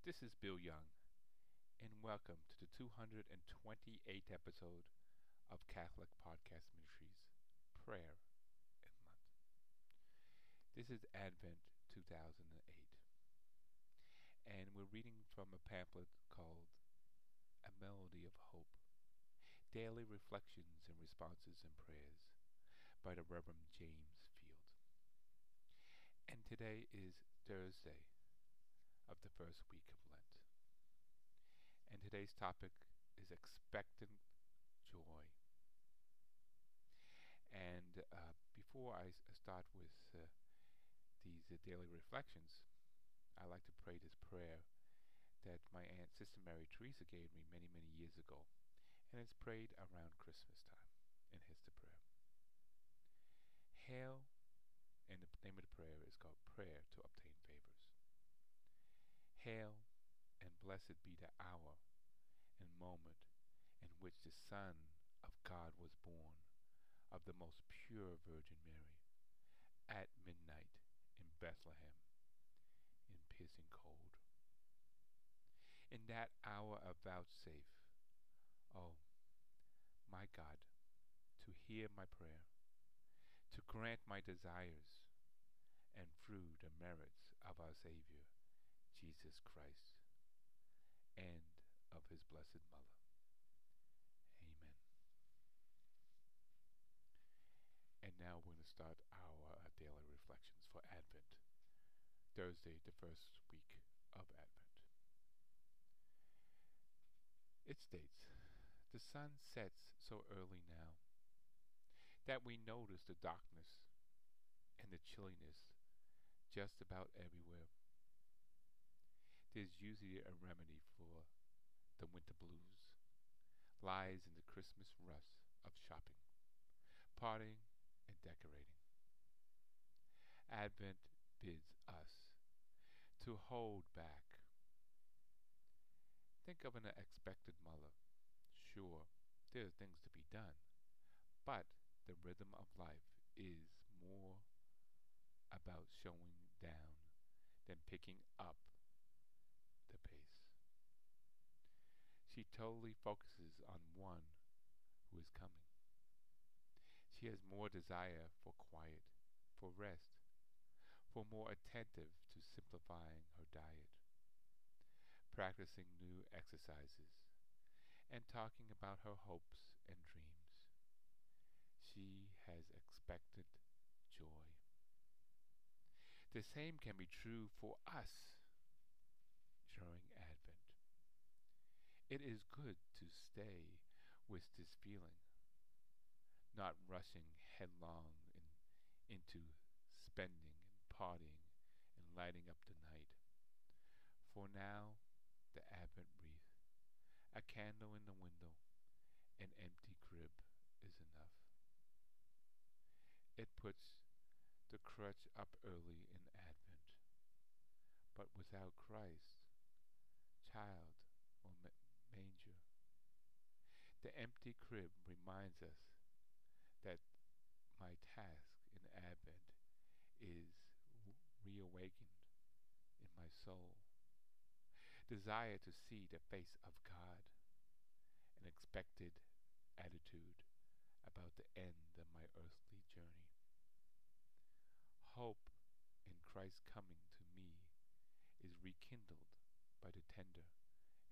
This is Bill Young, and welcome to the 228th episode of Catholic Podcast Ministries Prayer Lent. This is Advent 2008, and we're reading from a pamphlet called A Melody of Hope Daily Reflections and Responses and Prayers by the Reverend James Field. And today is Thursday of the first week of Lent. And today's topic is expectant joy. And uh, before I start with uh, these uh, daily reflections, I like to pray this prayer that my Aunt Sister Mary Teresa gave me many, many years ago. And it's prayed around Christmas time. And here's the prayer. Hail, and the name of the prayer is called Prayer to Obtain Favors. Hail, and blessed be the hour and moment in which the Son of God was born of the most pure Virgin Mary at midnight in Bethlehem in piercing cold. In that hour of vouchsafe, oh, my God, to hear my prayer, to grant my desires, and through the merits of our Savior, Jesus Christ, and of his Blessed Mother. Amen. And now we're going to start our uh, daily reflections for Advent, Thursday, the first week of Advent. It states, The sun sets so early now that we notice the darkness and the chilliness just about everywhere usually a remedy for the winter blues. Lies in the Christmas rush of shopping, partying, and decorating. Advent bids us to hold back. Think of an expected mother. Sure, there are things to be done, but the rhythm of life is more about showing down than picking up who is coming. She has more desire for quiet, for rest, for more attentive to simplifying her diet, practicing new exercises, and talking about her hopes and dreams. She has expected joy. The same can be true for us during Advent. It is good to stay with this feeling, not rushing headlong in, into spending and partying and lighting up the night. For now, the Advent wreath, a candle in the window, an empty crib is enough. It puts the crèche up early in Advent, but without Christ, child or manger. The empty crib reminds us that my task in Advent is reawakened in my soul. Desire to see the face of God, an expected attitude about the end of my earthly journey. Hope in Christ's coming to me is rekindled by the tender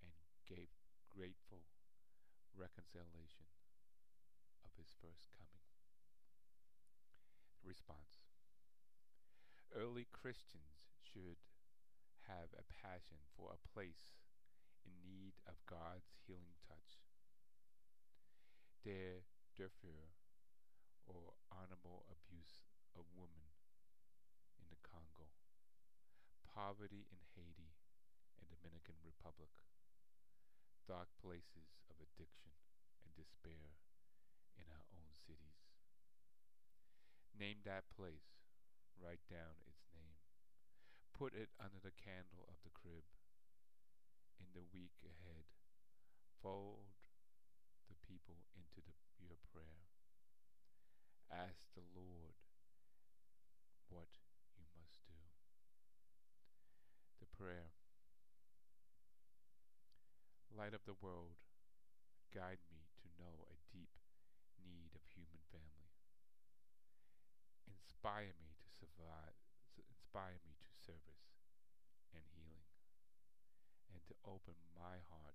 and gave grateful reconciliation of his first coming. Response Early Christians should have a passion for a place in need of God's healing touch. Their Darfur or honorable abuse of women in the Congo, poverty in Haiti, and Dominican Republic. Dark places despair in our own cities. Name that place. Write down its name. Put it under the candle of the crib. In the week ahead, fold the people into the, your prayer. Ask the Lord what you must do. The prayer light of the world, guide me inspire me to survive, inspire me to service and healing, and to open my heart